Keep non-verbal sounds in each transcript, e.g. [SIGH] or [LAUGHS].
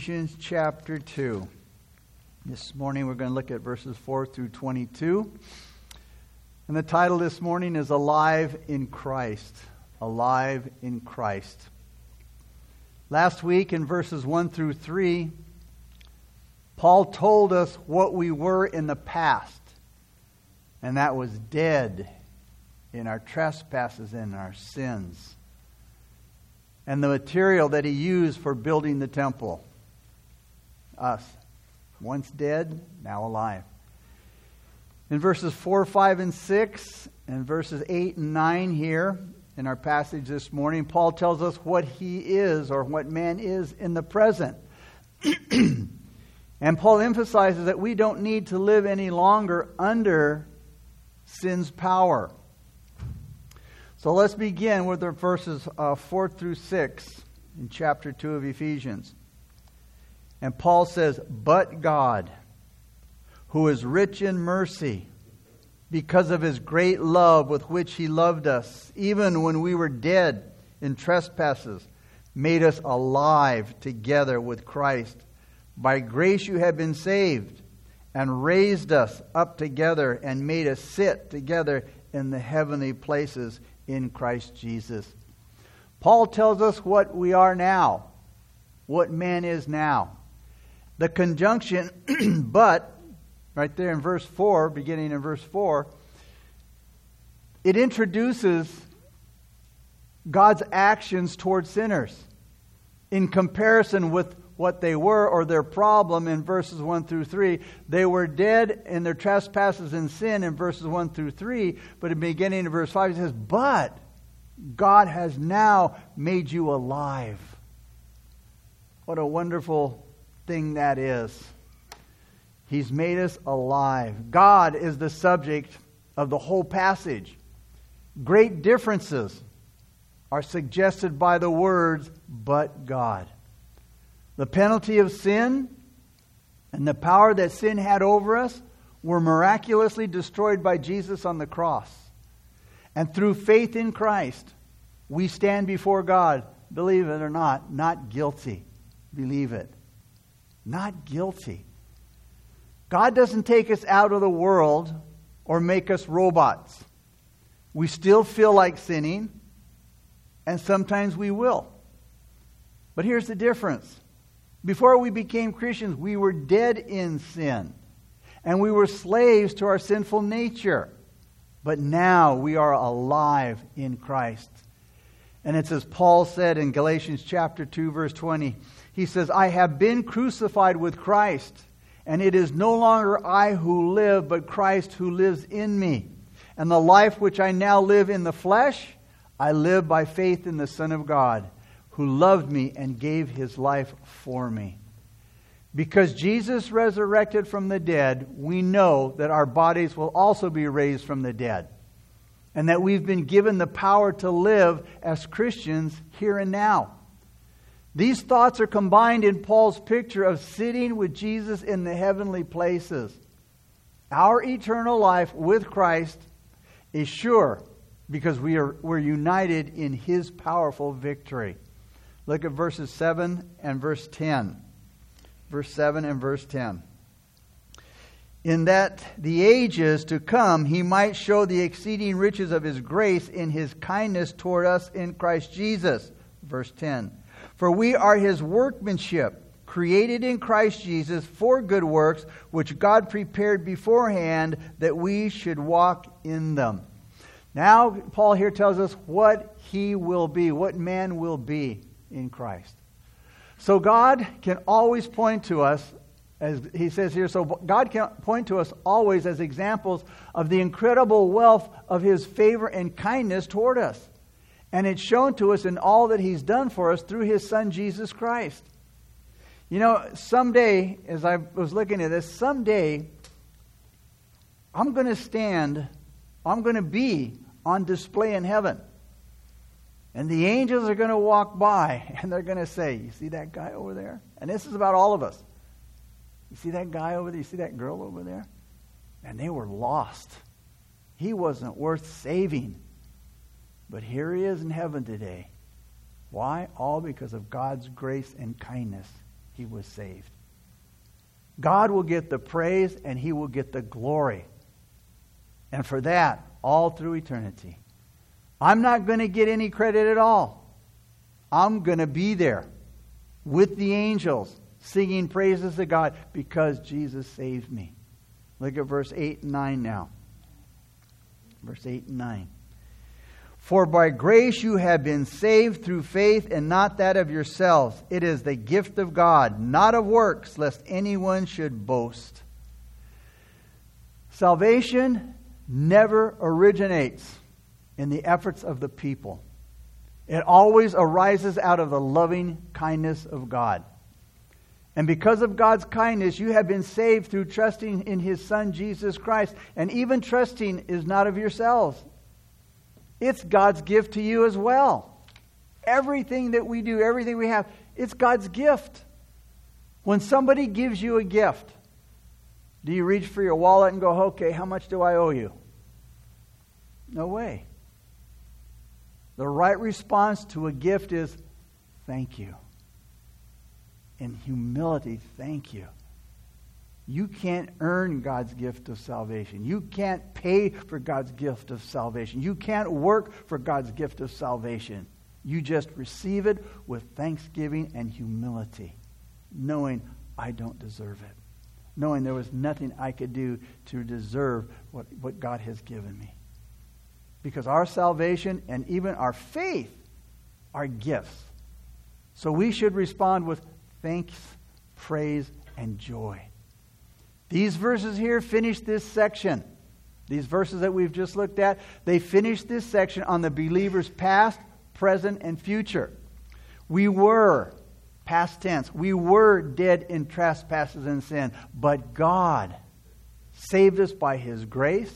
Ephesians chapter 2. This morning we're going to look at verses 4 through 22. And the title this morning is Alive in Christ. Alive in Christ. Last week in verses 1 through 3, Paul told us what we were in the past, and that was dead in our trespasses and our sins and the material that he used for building the temple. Us. Once dead, now alive. In verses 4, 5, and 6, and verses 8 and 9 here in our passage this morning, Paul tells us what he is or what man is in the present. [CLEARS THROAT] and Paul emphasizes that we don't need to live any longer under sin's power. So let's begin with the verses uh, 4 through 6 in chapter 2 of Ephesians. And Paul says, But God, who is rich in mercy, because of his great love with which he loved us, even when we were dead in trespasses, made us alive together with Christ. By grace you have been saved, and raised us up together, and made us sit together in the heavenly places in Christ Jesus. Paul tells us what we are now, what man is now. The conjunction, [CLEARS THROAT] but, right there in verse 4, beginning in verse 4, it introduces God's actions toward sinners in comparison with what they were or their problem in verses 1 through 3. They were dead in their trespasses and sin in verses 1 through 3, but in beginning of verse 5 it says, But God has now made you alive. What a wonderful thing that is. He's made us alive. God is the subject of the whole passage. Great differences are suggested by the words, but God. The penalty of sin and the power that sin had over us were miraculously destroyed by Jesus on the cross. And through faith in Christ, we stand before God, believe it or not, not guilty. Believe it. Not guilty. God doesn't take us out of the world or make us robots. We still feel like sinning, and sometimes we will. But here's the difference before we became Christians, we were dead in sin, and we were slaves to our sinful nature. But now we are alive in Christ. And it's as Paul said in Galatians chapter 2 verse 20. He says, "I have been crucified with Christ, and it is no longer I who live, but Christ who lives in me. And the life which I now live in the flesh, I live by faith in the Son of God." who loved me and gave his life for me. Because Jesus resurrected from the dead, we know that our bodies will also be raised from the dead. And that we've been given the power to live as Christians here and now. These thoughts are combined in Paul's picture of sitting with Jesus in the heavenly places. Our eternal life with Christ is sure because we are, we're united in his powerful victory. Look at verses 7 and verse 10. Verse 7 and verse 10. In that the ages to come he might show the exceeding riches of his grace in his kindness toward us in Christ Jesus. Verse 10. For we are his workmanship, created in Christ Jesus for good works, which God prepared beforehand that we should walk in them. Now, Paul here tells us what he will be, what man will be in Christ. So God can always point to us, as he says here, so God can point to us always as examples of the incredible wealth of his favor and kindness toward us. And it's shown to us in all that he's done for us through his son, Jesus Christ. You know, someday, as I was looking at this, someday I'm going to stand, I'm going to be on display in heaven. And the angels are going to walk by [LAUGHS] and they're going to say, You see that guy over there? And this is about all of us. You see that guy over there? You see that girl over there? And they were lost. He wasn't worth saving. But here he is in heaven today. Why? All because of God's grace and kindness he was saved. God will get the praise and he will get the glory. And for that, all through eternity. I'm not going to get any credit at all. I'm going to be there with the angels singing praises to God because Jesus saved me. Look at verse 8 and 9 now. Verse 8 and 9. For by grace you have been saved through faith, and not that of yourselves. It is the gift of God, not of works, lest anyone should boast. Salvation never originates in the efforts of the people, it always arises out of the loving kindness of God. And because of God's kindness, you have been saved through trusting in His Son, Jesus Christ. And even trusting is not of yourselves, it's God's gift to you as well. Everything that we do, everything we have, it's God's gift. When somebody gives you a gift, do you reach for your wallet and go, okay, how much do I owe you? No way. The right response to a gift is, thank you. In humility, thank you. You can't earn God's gift of salvation. You can't pay for God's gift of salvation. You can't work for God's gift of salvation. You just receive it with thanksgiving and humility, knowing I don't deserve it, knowing there was nothing I could do to deserve what, what God has given me. Because our salvation and even our faith are gifts. So we should respond with thanks, praise, and joy. These verses here finish this section. These verses that we've just looked at, they finish this section on the believer's past, present, and future. We were, past tense, we were dead in trespasses and sin, but God saved us by His grace,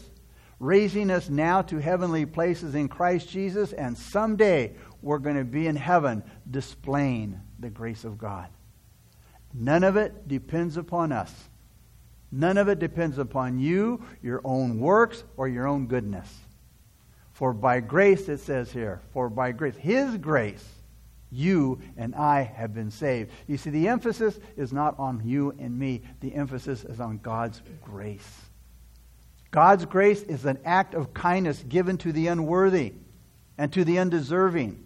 raising us now to heavenly places in Christ Jesus, and someday we're going to be in heaven displaying the grace of God. None of it depends upon us. None of it depends upon you, your own works, or your own goodness. For by grace, it says here, for by grace, His grace, you and I have been saved. You see, the emphasis is not on you and me, the emphasis is on God's grace. God's grace is an act of kindness given to the unworthy and to the undeserving.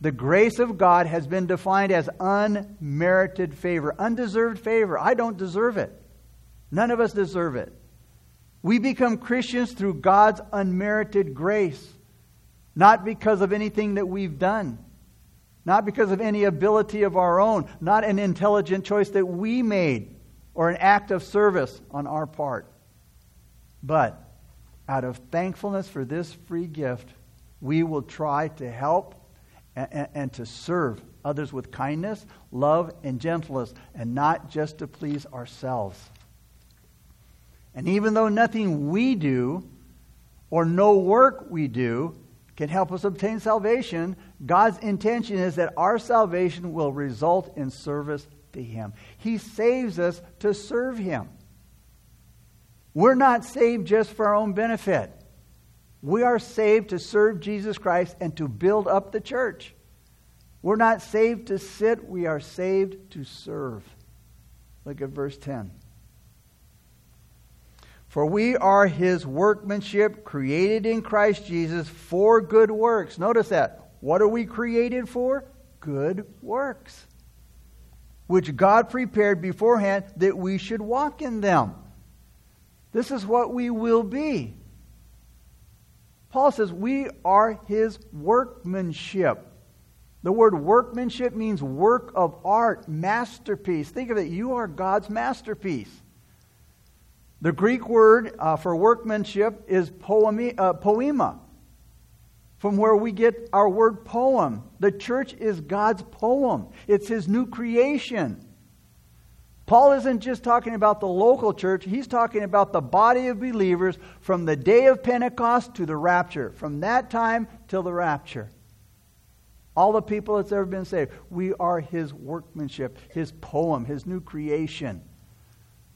The grace of God has been defined as unmerited favor, undeserved favor. I don't deserve it. None of us deserve it. We become Christians through God's unmerited grace, not because of anything that we've done, not because of any ability of our own, not an intelligent choice that we made or an act of service on our part. But out of thankfulness for this free gift, we will try to help and, and, to serve others with kindness, love, and gentleness, and not just to please ourselves. And even though nothing we do or no work we do can help us obtain salvation, God's intention is that our salvation will result in service to Him. He saves us to serve Him. We're not saved just for our own benefit. We are saved to serve Jesus Christ and to build up the church. We're not saved to sit, we are saved to serve. Look at verse 10. For we are his workmanship, created in Christ Jesus for good works. Notice that. What are we created for? Good works, which God prepared beforehand that we should walk in them. This is what we will be. Paul says we are his workmanship. The word workmanship means work of art, masterpiece. Think of it, you are God's masterpiece. The Greek word uh, for workmanship is poemi, uh, poema, from where we get our word poem. The church is God's poem, it's His new creation. Paul isn't just talking about the local church, he's talking about the body of believers from the day of Pentecost to the rapture, from that time till the rapture. All the people that's ever been saved, we are his workmanship, his poem, his new creation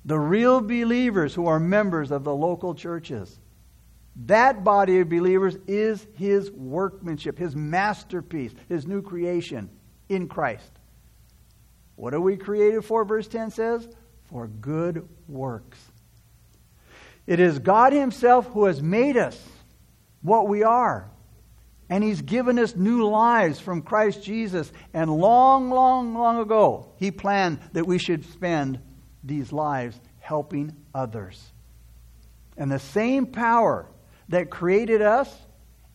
the real believers who are members of the local churches. That body of believers is his workmanship, his masterpiece, his new creation in Christ. What are we created for, verse 10 says? For good works. It is God Himself who has made us what we are. And He's given us new lives from Christ Jesus. And long, long, long ago, He planned that we should spend these lives helping others. And the same power that created us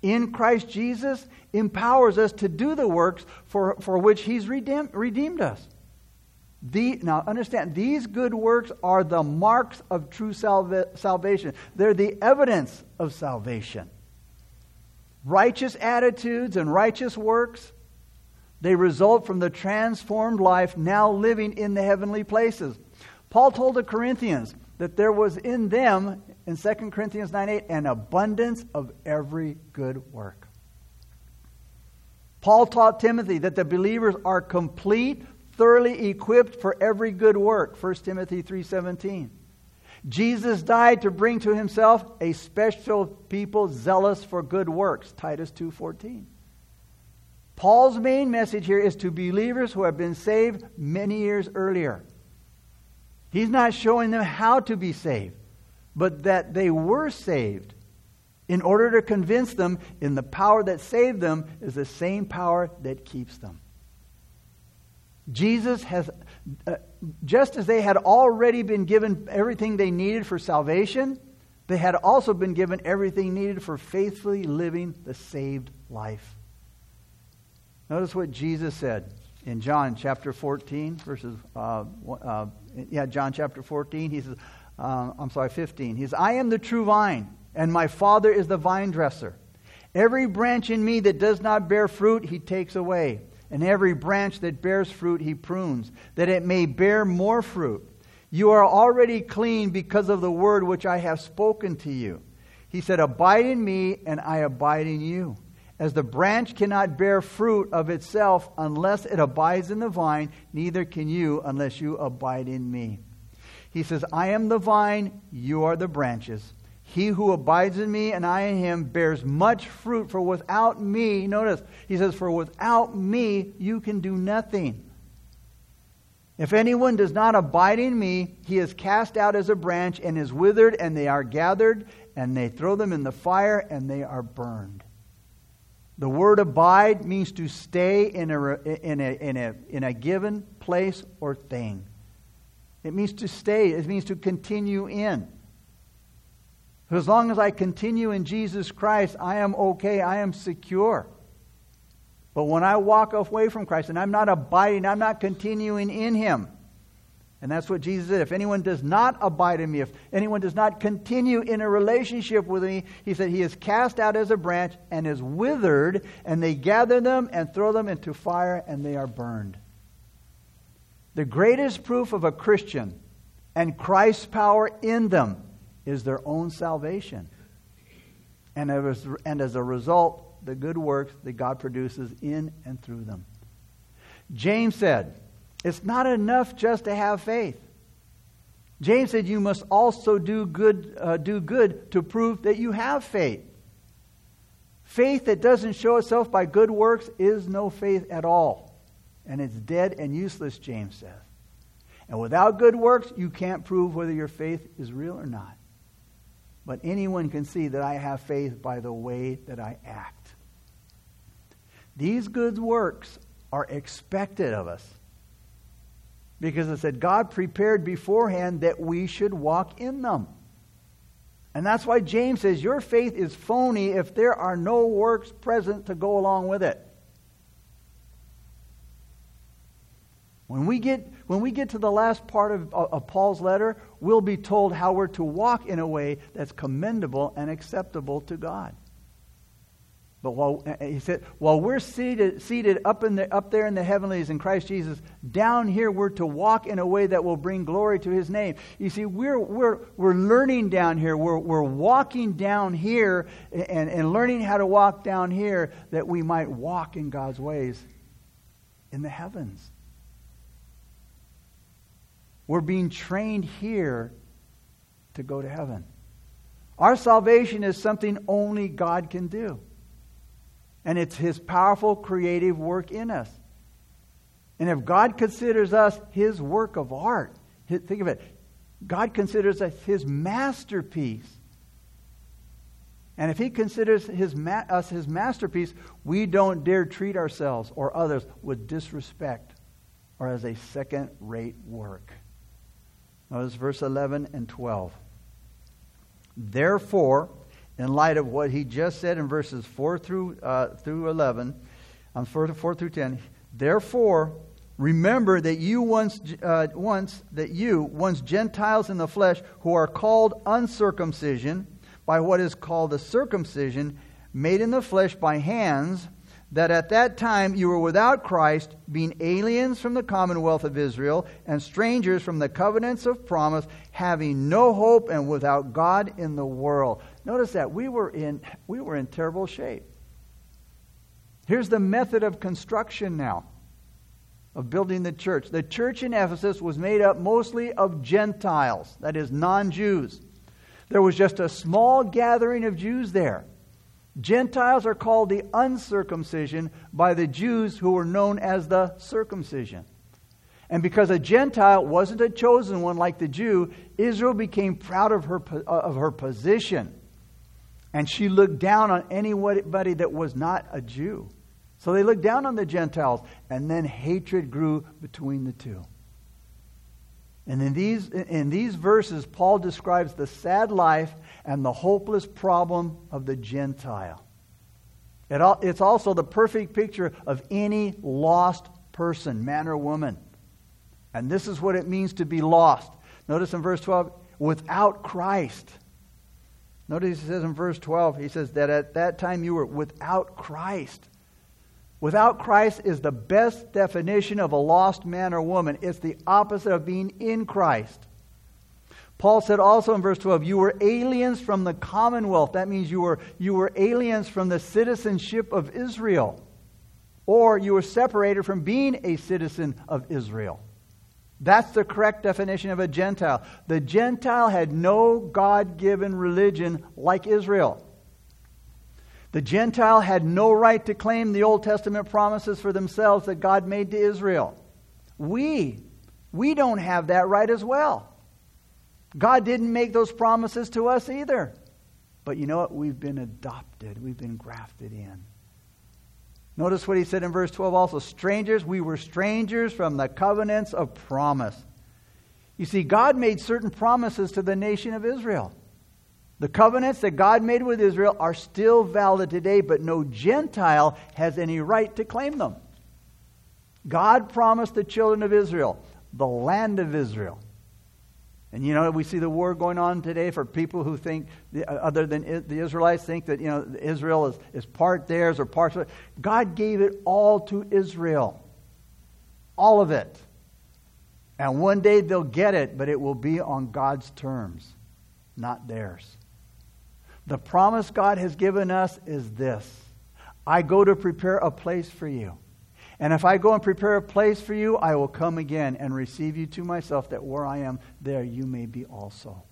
in Christ Jesus empowers us to do the works for, for which He's redeemed, redeemed us. The, now, understand, these good works are the marks of true salva- salvation. They're the evidence of salvation. Righteous attitudes and righteous works, they result from the transformed life now living in the heavenly places. Paul told the Corinthians that there was in them, in 2 Corinthians 9 8, an abundance of every good work. Paul taught Timothy that the believers are complete, thoroughly equipped for every good work. 1 timothy 3.17 jesus died to bring to himself a special people zealous for good works. Titus 2.14 paul's main message here is to believers who have been saved many years earlier he's not showing them how to be saved but that they were saved in order to convince them in the power that saved them is the same power that keeps them Jesus has, uh, just as they had already been given everything they needed for salvation, they had also been given everything needed for faithfully living the saved life. Notice what Jesus said in John chapter 14, verses, uh, uh, yeah, John chapter 14. He says, uh, I'm sorry, 15. He says, I am the true vine, and my Father is the vine dresser. Every branch in me that does not bear fruit, he takes away and every branch that bears fruit he prunes, that it may bear more fruit. You are already clean because of the word which I have spoken to you. He said, Abide in me, and I abide in you. As the branch cannot bear fruit of itself unless it abides in the vine, neither can you unless you abide in me. He says, I am the vine, you are the branches. He who abides in me and I in him bears much fruit, for without me, notice, he says, for without me you can do nothing. If anyone does not abide in me, he is cast out as a branch and is withered, and they are gathered, and they throw them in the fire, and they are burned. The word abide means to stay in a, in a, in a, in a given place or thing. It means to stay, it means to continue in. As long as I continue in Jesus Christ, I am okay, I am secure. But when I walk away from Christ and I'm not abiding, I'm not continuing in Him. And that's what Jesus said. If anyone does not abide in me, if anyone does not continue in a relationship with me, he said, he is cast out as a branch and is withered, and they gather them and throw them into fire, and they are burned. The greatest proof of a Christian and Christ's power in them is their own salvation. And as, and as a result, the good works that God produces in and through them. James said, It's not enough just to have faith. James said, You must also do good, uh, do good to prove that you have faith. Faith that doesn't show itself by good works is no faith at all. And it's dead and useless, James says. And without good works, you can't prove whether your faith is real or not. But anyone can see that I have faith by the way that I act. These good works are expected of us. Because it said God prepared beforehand that we should walk in them. And that's why James says your faith is phony if there are no works present to go along with it. When we get, when we get to the last part of, of Paul's letter, we'll be told how we're to walk in a way that's commendable and acceptable to God. But while eh, he said, while we're seated, seated up, in the, up there in the heavenlies in Christ Jesus, down here we're to walk in a way that will bring glory to his name. You see, we're, we're, we're learning down here. We're, we're walking down here and, and learning how to walk down here that we might walk in God's ways in the heavens. We're being trained here to go to heaven. Our salvation is something only God can do. And it's His powerful creative work in us. And if God considers us his work of art, think of it, God considers us his masterpiece. And if he considers his ma- us his masterpiece, we don't dare treat ourselves or others with disrespect or as a second rate work. Notice verse 11 and 12. Therefore, in light of what he just said in verses 4 through, uh, through 11, um, 4, 4 through 10, therefore, remember that you once, uh, once, that you, once Gentiles in the flesh, who are called uncircumcision, by what is called the circumcision, made in the flesh by hands, that at that time you were without Christ, being aliens from the commonwealth of Israel, and strangers from the covenants of promise, having no hope and without God in the world. Notice that we were in, we were in terrible shape. Here's the method of construction now of building the church. The church in Ephesus was made up mostly of Gentiles, that is, non Jews. There was just a small gathering of Jews there. Gentiles are called the uncircumcision by the Jews who were known as the circumcision. And because a Gentile wasn't a chosen one like the Jew, Israel became proud of her, of her position. And she looked down on anybody that was not a Jew. So they looked down on the Gentiles, and then hatred grew between the two. And in these, in these verses, Paul describes the sad life and the hopeless problem of the Gentile. It, it's also the perfect picture of any lost person, man or woman. And this is what it means to be lost. Notice in verse 12, without Christ. Notice he says in verse 12, he says that at that time you were without Christ. Without Christ is the best definition of a lost man or woman. It's the opposite of being in Christ. Paul said also in verse 12, You were aliens from the commonwealth. That means you were, you were aliens from the citizenship of Israel. Or you were separated from being a citizen of Israel. That's the correct definition of a Gentile. The Gentile had no God given religion like Israel. The Gentile had no right to claim the Old Testament promises for themselves that God made to Israel. We, we don't have that right as well. God didn't make those promises to us either. But you know what? We've been adopted, we've been grafted in. Notice what he said in verse 12 also strangers, we were strangers from the covenants of promise. You see, God made certain promises to the nation of Israel. The covenants that God made with Israel are still valid today, but no Gentile has any right to claim them. God promised the children of Israel the land of Israel. And you know, we see the war going on today for people who think, other than the Israelites, think that you know Israel is, is part theirs or part of it. God gave it all to Israel, all of it. And one day they'll get it, but it will be on God's terms, not theirs. The promise God has given us is this I go to prepare a place for you. And if I go and prepare a place for you, I will come again and receive you to myself, that where I am, there you may be also.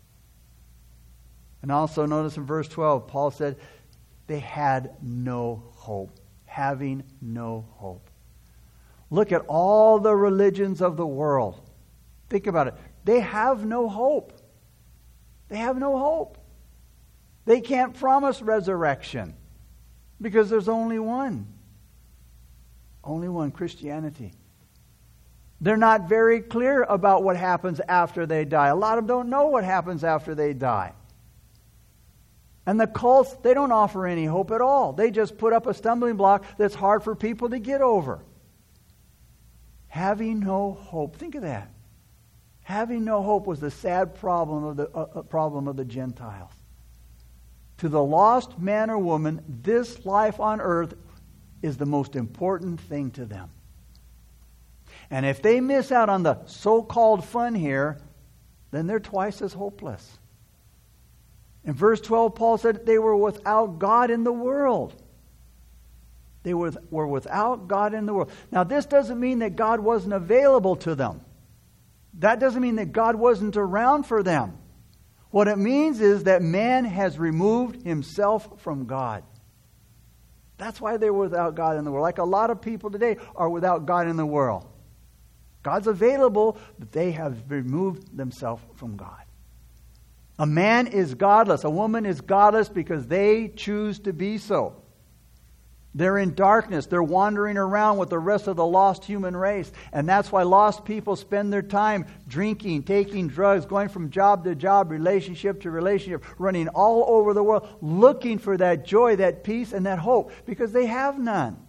And also, notice in verse 12, Paul said, they had no hope, having no hope. Look at all the religions of the world. Think about it. They have no hope. They have no hope. They can't promise resurrection because there's only one. Only one Christianity. They're not very clear about what happens after they die. A lot of them don't know what happens after they die. And the cults, they don't offer any hope at all. They just put up a stumbling block that's hard for people to get over. Having no hope. Think of that. Having no hope was the sad problem of the uh, uh problem of the Gentiles. To the lost man or woman, this life on earth is the most important thing to them. And if they miss out on the so called fun here, then they're twice as hopeless. In verse 12, Paul said they were without God in the world. They were, were without God in the world. Now, this doesn't mean that God wasn't available to them. That doesn't mean that God wasn't around for them. What it means is that man has removed himself from God. That's why they're without God in the world. Like a lot of people today are without God in the world. God's available, but they have removed themselves from God. A man is godless. A woman is godless because they choose to be so. They're in darkness. They're wandering around with the rest of the lost human race. And that's why lost people spend their time drinking, taking drugs, going from job to job, relationship to relationship, running all over the world, looking for that joy, that peace, and that hope because they have none.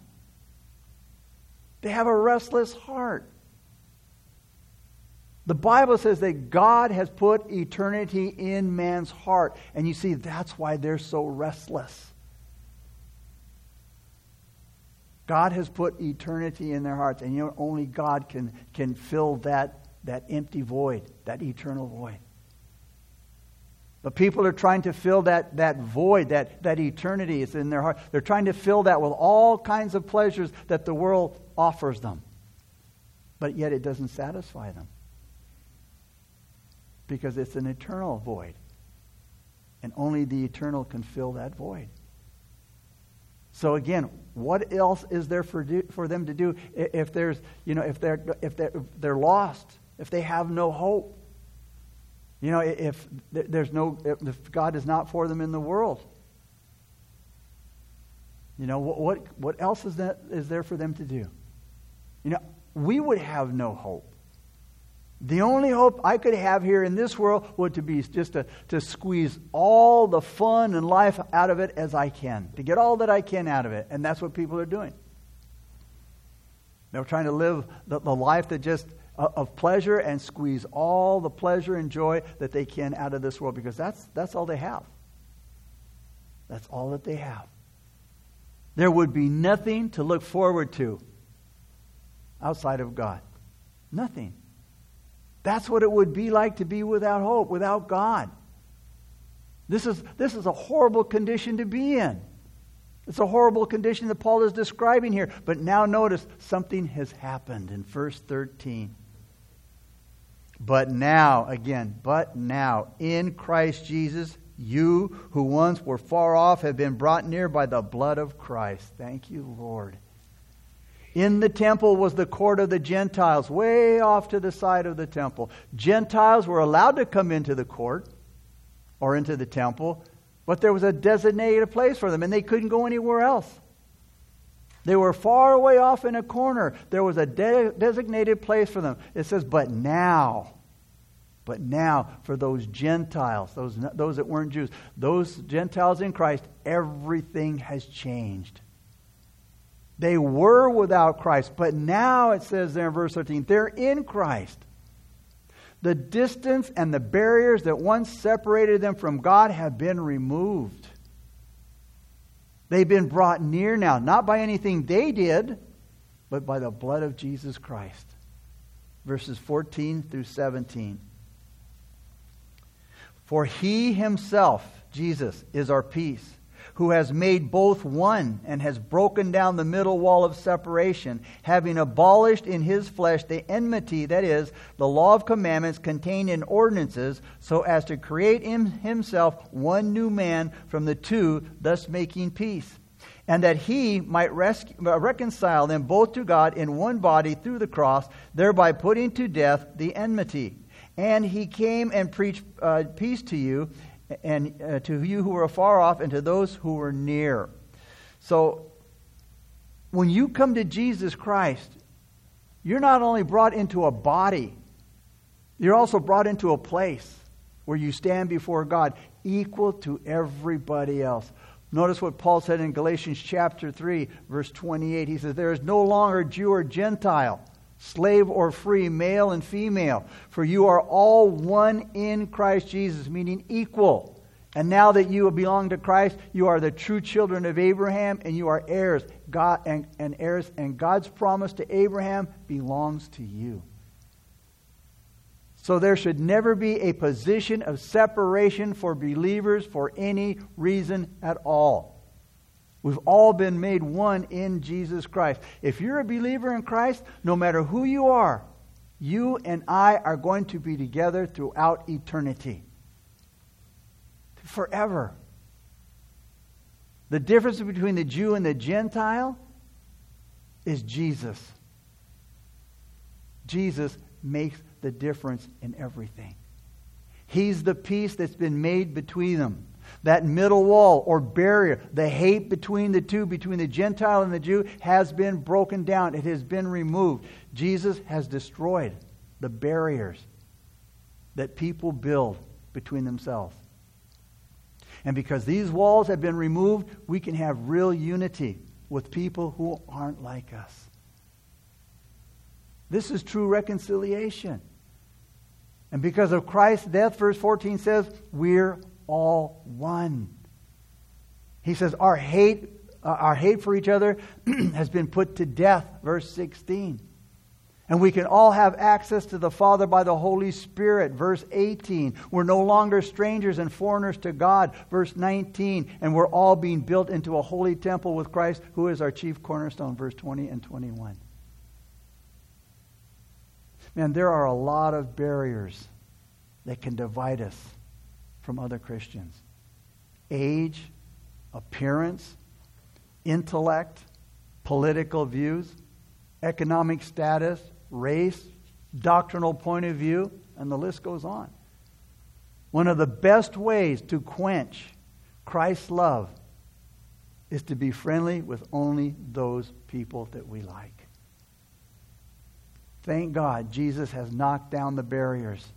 They have a restless heart. The Bible says that God has put eternity in man's heart. And you see, that's why they're so restless. God has put eternity in their hearts, and you know, only God can, can fill that, that empty void, that eternal void. But people are trying to fill that, that void, that, that eternity is in their heart. They're trying to fill that with all kinds of pleasures that the world offers them. But yet it doesn't satisfy them. Because it's an eternal void. And only the eternal can fill that void. So again, what else is there for, do, for them to do if there's, you know, if they're, if they're, if they're lost, if they have no hope? You know, if there's no, if God is not for them in the world, you know, what, what, what else is, that, is there for them to do? You know, we would have no hope. The only hope I could have here in this world would to be just to, to squeeze all the fun and life out of it as I can, to get all that I can out of it. And that's what people are doing. They're trying to live the, the life that just uh, of pleasure and squeeze all the pleasure and joy that they can out of this world because that's, that's all they have. That's all that they have. There would be nothing to look forward to outside of God. Nothing. That's what it would be like to be without hope, without God. This is, this is a horrible condition to be in. It's a horrible condition that Paul is describing here. But now notice something has happened in verse 13. But now, again, but now, in Christ Jesus, you who once were far off have been brought near by the blood of Christ. Thank you, Lord. In the temple was the court of the Gentiles, way off to the side of the temple. Gentiles were allowed to come into the court or into the temple, but there was a designated place for them, and they couldn't go anywhere else. They were far away off in a corner. There was a de- designated place for them. It says, but now, but now for those Gentiles, those, those that weren't Jews, those Gentiles in Christ, everything has changed. They were without Christ, but now it says there in verse 13, they're in Christ. The distance and the barriers that once separated them from God have been removed. They've been brought near now, not by anything they did, but by the blood of Jesus Christ. Verses 14 through 17. For he himself, Jesus, is our peace who has made both one and has broken down the middle wall of separation, having abolished in his flesh the enmity, that is, the law of commandments contained in ordinances, so as to create in himself one new man from the two, thus making peace. And that he might rescue, uh, reconcile them both to God in one body through the cross, thereby putting to death the enmity. And he came and preached uh, peace to you and uh, to you who are far off and to those who are near. So when you come to Jesus Christ, you're not only brought into a body, you're also brought into a place where you stand before God equal to everybody else. Notice what Paul said in Galatians chapter 3, verse 28. He says, There is no longer Jew or Gentile slave or free, male and female, for you are all one in Christ Jesus, meaning equal. And now that you belong to Christ, you are the true children of Abraham and you are heirs, God and, and heirs, and God's promise to Abraham belongs to you. So there should never be a position of separation for believers for any reason at all. We've all been made one in Jesus Christ. If you're a believer in Christ, no matter who you are, you and I are going to be together throughout eternity. Forever. The difference between the Jew and the Gentile is Jesus. Jesus makes the difference in everything. He's the peace that's been made between them. That middle wall or barrier, the hate between the two, between the Gentile and the Jew, has been broken down. It has been removed. Jesus has destroyed the barriers that people build between themselves. And because these walls have been removed, we can have real unity with people who aren't like us. This is true reconciliation. And because of Christ's death, verse 14 says, we're all one. He says, our hate, uh, our hate for each other [CLEARS THROAT] has been put to death, verse 16. And we can all have access to the Father by the Holy Spirit. Verse 18. We're no longer strangers and foreigners to God. Verse 19. And we're all being built into a holy temple with Christ, who is our chief cornerstone. Verse 20 and 21. Man, there are a lot of barriers that can divide us from other Christians age, appearance, intellect, political views, economic status, race, doctrinal point of view, and the list goes on. One of the best ways to quench Christ's love is to be friendly with only those people that we like. Thank God Jesus has knocked down the barriers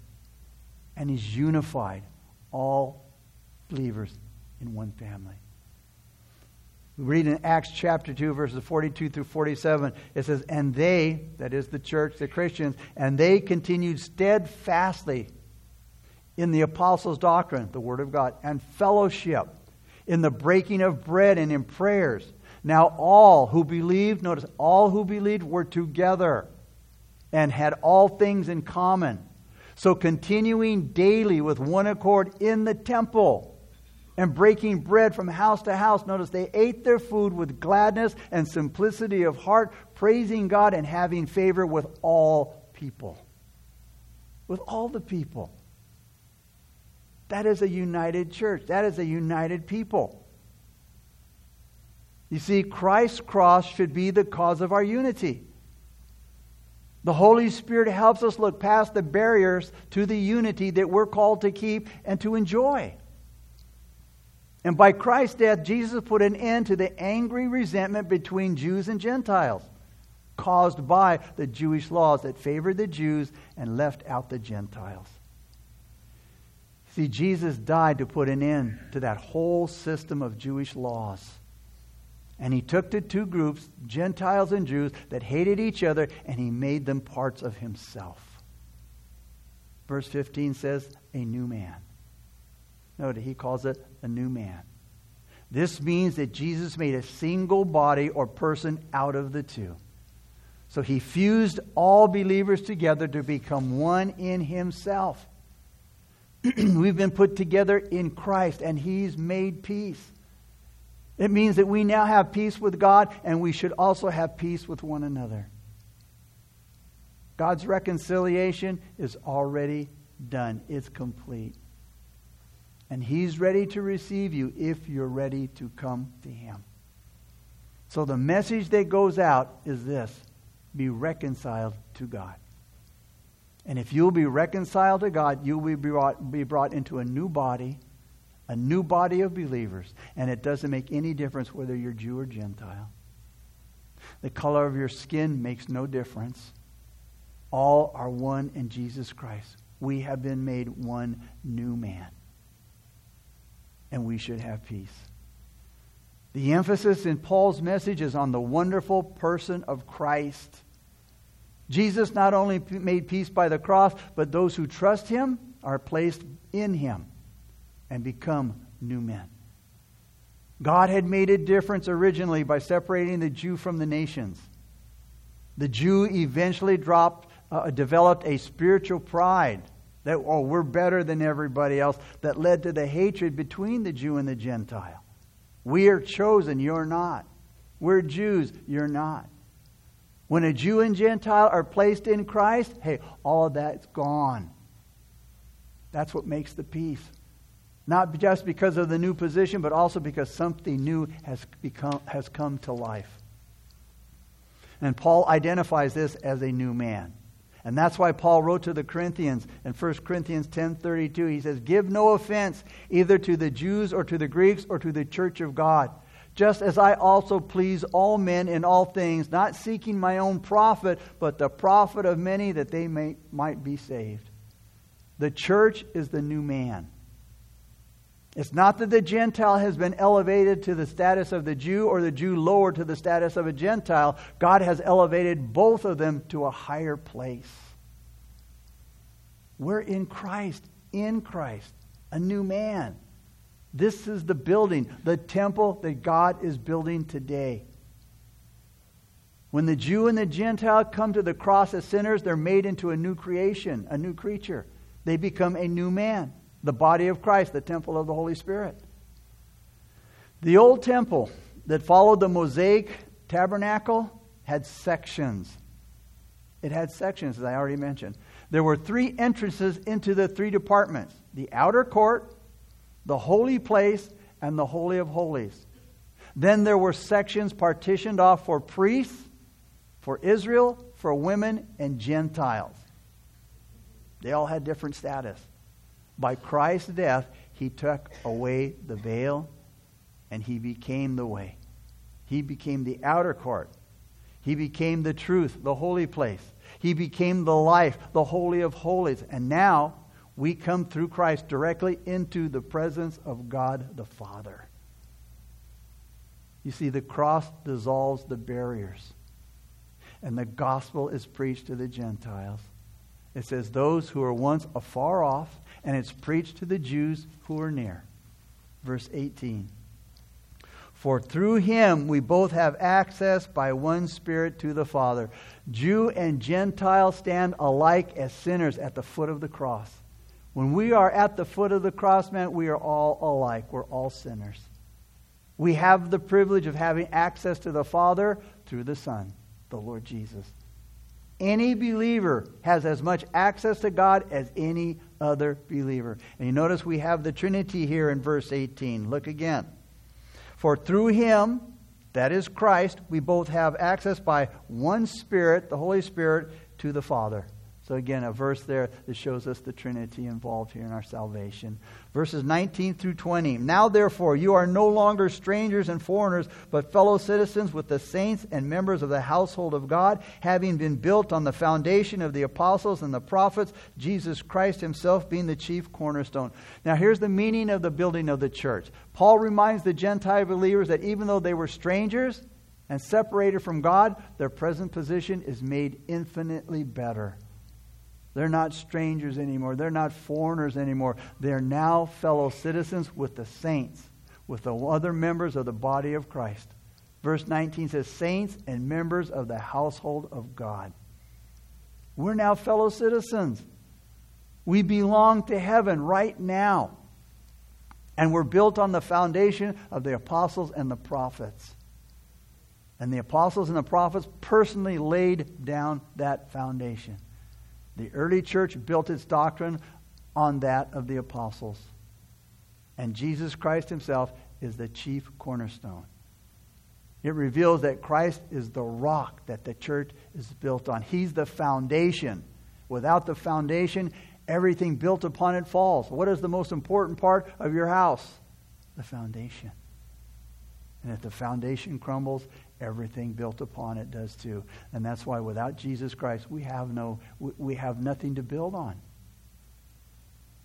and he's unified all believers in one family. We read in Acts chapter 2, verses 42 through 47, it says, And they, that is the church, the Christians, and they continued steadfastly in the apostles' doctrine, the Word of God, and fellowship, in the breaking of bread and in prayers. Now all who believed, notice, all who believed were together and had all things in common. So continuing daily with one accord in the temple and breaking bread from house to house. Notice they ate their food with gladness and simplicity of heart, praising God and having favor with all people. With all the people. That is a united church. That is a united people. You see, Christ's cross should be the cause of our unity. The Holy Spirit helps us look past the barriers to the unity that we're called to keep and to enjoy. And by Christ's death, Jesus put an end to the angry resentment between Jews and Gentiles caused by the Jewish laws that favored the Jews and left out the Gentiles. See, Jesus died to put an end to that whole system of Jewish laws. And he took the two groups, Gentiles and Jews, that hated each other, and he made them parts of himself. Verse 15 says, a new man. Note, he calls it a new man. This means that Jesus made a single body or person out of the two. So he fused all believers together to become one in himself. [CLEARS THROAT] We've been put together in Christ, and he's made peace. It means that we now have peace with God, and we should also have peace with one another. God's reconciliation is already done, it's complete. And He's ready to receive you if you're ready to come to Him. So the message that goes out is this be reconciled to God. And if you'll be reconciled to God, you will be brought, be brought into a new body, a new body of believers. And it doesn't make any difference whether you're Jew or Gentile. The color of your skin makes no difference. All are one in Jesus Christ. We have been made one new man and we should have peace. The emphasis in Paul's message is on the wonderful person of Christ. Jesus not only made peace by the cross, but those who trust him are placed in him and become new men. God had made a difference originally by separating the Jew from the nations. The Jew eventually dropped, uh, developed a spiritual pride that, oh, we're better than everybody else, that led to the hatred between the Jew and the Gentile. We are chosen, you're not. We're Jews, you're not. When a Jew and Gentile are placed in Christ, hey, all that's gone. That's what makes the peace. Not just because of the new position, but also because something new has, become, has come to life. And Paul identifies this as a new man. And that's why Paul wrote to the Corinthians in 1 Corinthians 10:32 he says, "Give no offense either to the Jews or to the Greeks or to the church of God, just as I also please all men in all things, not seeking my own profit, but the profit of many that they may, might be saved." The church is the new man. It's not that the Gentile has been elevated to the status of the Jew or the Jew lowered to the status of a Gentile. God has elevated both of them to a higher place. We're in Christ, in Christ, a new man. This is the building, the temple that God is building today. When the Jew and the Gentile come to the cross as sinners, they're made into a new creation, a new creature. They become a new man the body of Christ, the temple of the Holy Spirit. The old temple that followed the Mosaic tabernacle had sections. It had sections, as I already mentioned. There were three entrances into the three departments the outer court, the holy place, and the Holy of Holies. Then there were sections partitioned off for priests, for Israel, for women, and Gentiles. They all had different status. By Christ's death, he took away the veil and he became the way. He became the outer court. He became the truth, the holy place. He became the life, the holy of holies. And now we come through Christ directly into the presence of God the Father. You see, the cross dissolves the barriers, and the gospel is preached to the Gentiles. It says, Those who were once afar off and it's preached to the Jews who are near. Verse 18. For through him we both have access by one Spirit to the Father. Jew and Gentile stand alike as sinners at the foot of the cross. When we are at the foot of the cross, man, we are all alike. We're all sinners. We have the privilege of having access to the Father through the Son, the Lord Jesus. Any believer has as much access to God as any other believer. And you notice we have the Trinity here in verse 18. Look again. For through him, that is Christ, we both have access by one Spirit, the Holy Spirit, to the Father. So, again, a verse there that shows us the Trinity involved here in our salvation. Verses 19 through 20. Now, therefore, you are no longer strangers and foreigners, but fellow citizens with the saints and members of the household of God, having been built on the foundation of the apostles and the prophets, Jesus Christ himself being the chief cornerstone. Now, here's the meaning of the building of the church. Paul reminds the Gentile believers that even though they were strangers and separated from God, their present position is made infinitely better. They're not strangers anymore. They're not foreigners anymore. They're now fellow citizens with the saints, with the other members of the body of Christ. Verse 19 says, Saints and members of the household of God. We're now fellow citizens. We belong to heaven right now. And we're built on the foundation of the apostles and the prophets. And the apostles and the prophets personally laid down that foundation. The early church built its doctrine on that of the apostles. And Jesus Christ himself is the chief cornerstone. It reveals that Christ is the rock that the church is built on. He's the foundation. Without the foundation, everything built upon it falls. What is the most important part of your house? The foundation. And if the foundation crumbles, everything built upon it does too. And that's why without Jesus Christ, we have, no, we have nothing to build on.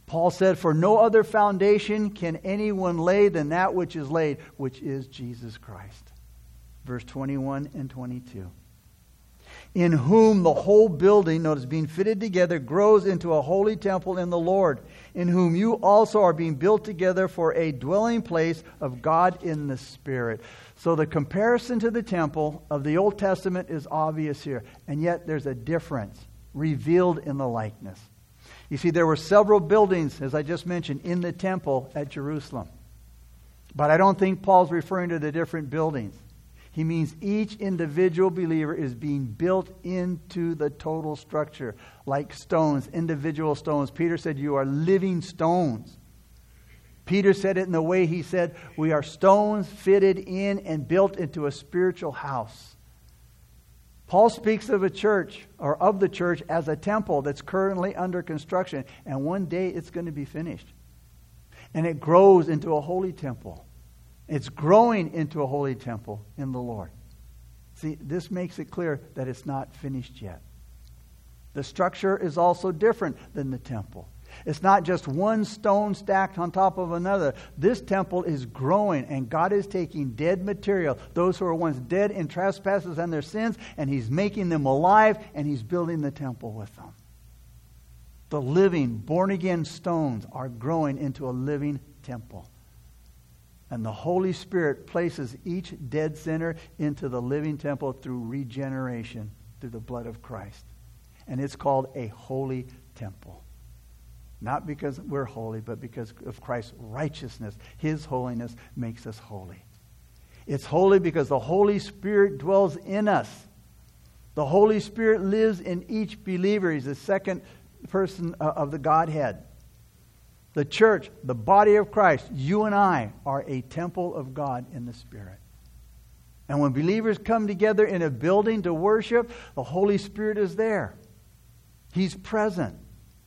Paul said, For no other foundation can anyone lay than that which is laid, which is Jesus Christ. Verse 21 and 22 in whom the whole building, notice, being fitted together, grows into a holy temple in the Lord, in whom you also are being built together for a dwelling place of God in the Spirit. So the comparison to the temple of the Old Testament is obvious here, and yet there's a difference revealed in the likeness. You see, there were several buildings, as I just mentioned, in the temple at Jerusalem. But I don't think Paul's referring to the different buildings. He means each individual believer is being built into the total structure, like stones, individual stones. Peter said, You are living stones. Peter said it in the way he said, We are stones fitted in and built into a spiritual house. Paul speaks of a church, or of the church, as a temple that's currently under construction, and one day it's going to be finished. And it grows into a holy temple. It's growing into a holy temple in the Lord. See, this makes it clear that it's not finished yet. The structure is also different than the temple. It's not just one stone stacked on top of another. This temple is growing, and God is taking dead material, those who were once dead in trespasses and their sins, and He's making them alive, and He's building the temple with them. The living, born again stones are growing into a living temple. And the Holy Spirit places each dead sinner into the living temple through regeneration, through the blood of Christ. And it's called a holy temple. Not because we're holy, but because of Christ's righteousness. His holiness makes us holy. It's holy because the Holy Spirit dwells in us. The Holy Spirit lives in each believer. He's the second person uh, of the Godhead. The church, the body of Christ, you and I are a temple of God in the Spirit. And when believers come together in a building to worship, the Holy Spirit is there. He's present.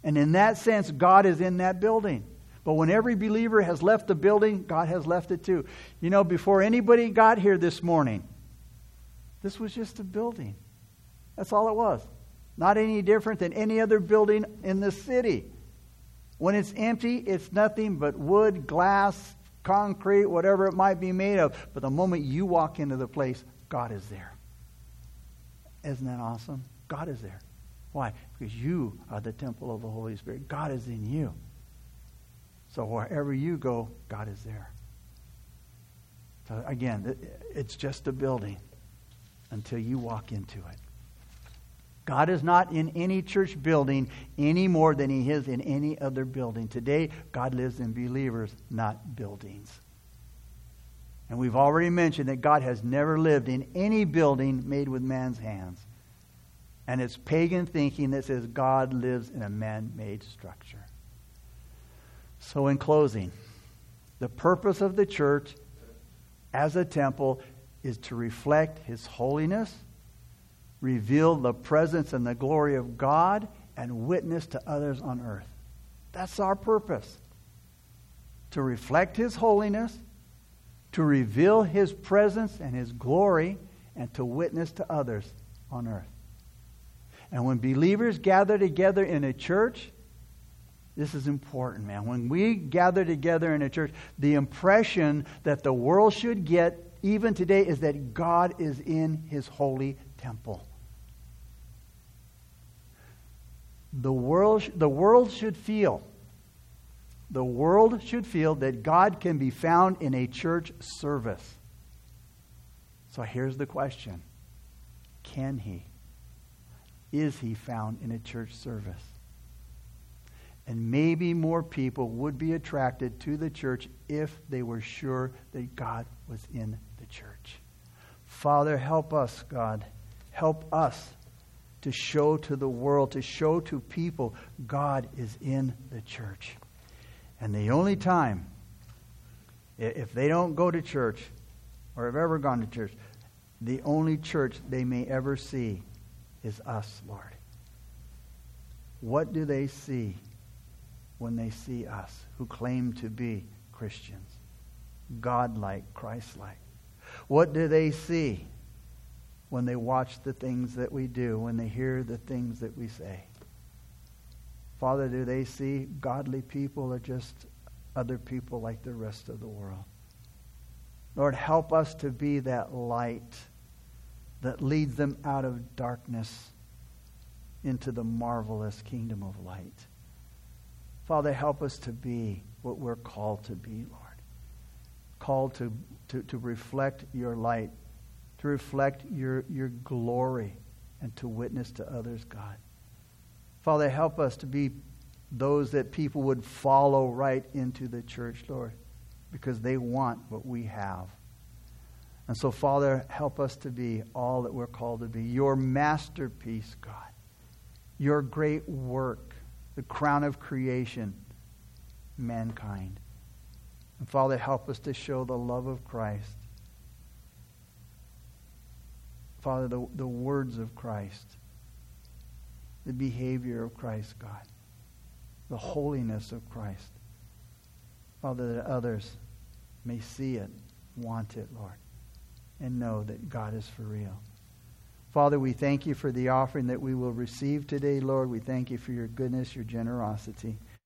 And in that sense, God is in that building. But when every believer has left the building, God has left it too. You know, before anybody got here this morning, this was just a building. That's all it was. Not any different than any other building in the city. When it's empty, it's nothing but wood, glass, concrete, whatever it might be made of. But the moment you walk into the place, God is there. Isn't that awesome? God is there. Why? Because you are the temple of the Holy Spirit. God is in you. So wherever you go, God is there. So again, it's just a building until you walk into it. God is not in any church building any more than he is in any other building. Today, God lives in believers, not buildings. And we've already mentioned that God has never lived in any building made with man's hands. And it's pagan thinking that says God lives in a man made structure. So, in closing, the purpose of the church as a temple is to reflect his holiness reveal the presence and the glory of God, and witness to others on earth. That's our purpose. To reflect His holiness, to reveal His presence and His glory, and to witness to others on earth. And when believers gather together in a church, this is important, man. When we gather together in a church, the impression that the world should get even today is that God is in his holy temple. The world, the world should feel, the world should feel that God can be found in a church service. So here's the question Can he? Is he found in a church service? And maybe more people would be attracted to the church if they were sure that God was in the church. Father, help us, God. Help us to show to the world, to show to people God is in the church. And the only time, if they don't go to church or have ever gone to church, the only church they may ever see is us, Lord. What do they see when they see us who claim to be Christians? God-like, Christ-like. What do they see when they watch the things that we do, when they hear the things that we say. Father, do they see godly people or just other people like the rest of the world? Lord, help us to be that light that leads them out of darkness into the marvelous kingdom of light. Father, help us to be what we're called to be, Lord. Called to, to, to reflect your light to reflect your, your glory and to witness to others, God. Father, help us to be those that people would follow right into the church, Lord, because they want what we have. And so, Father, help us to be all that we're called to be your masterpiece, God, your great work, the crown of creation, mankind. And Father, help us to show the love of Christ Father, the, the words of Christ, the behavior of Christ, God, the holiness of Christ. Father, that others may see it, want it, Lord, and know that God is for real. Father, we thank you for the offering that we will receive today, Lord. We thank you for your goodness, your generosity.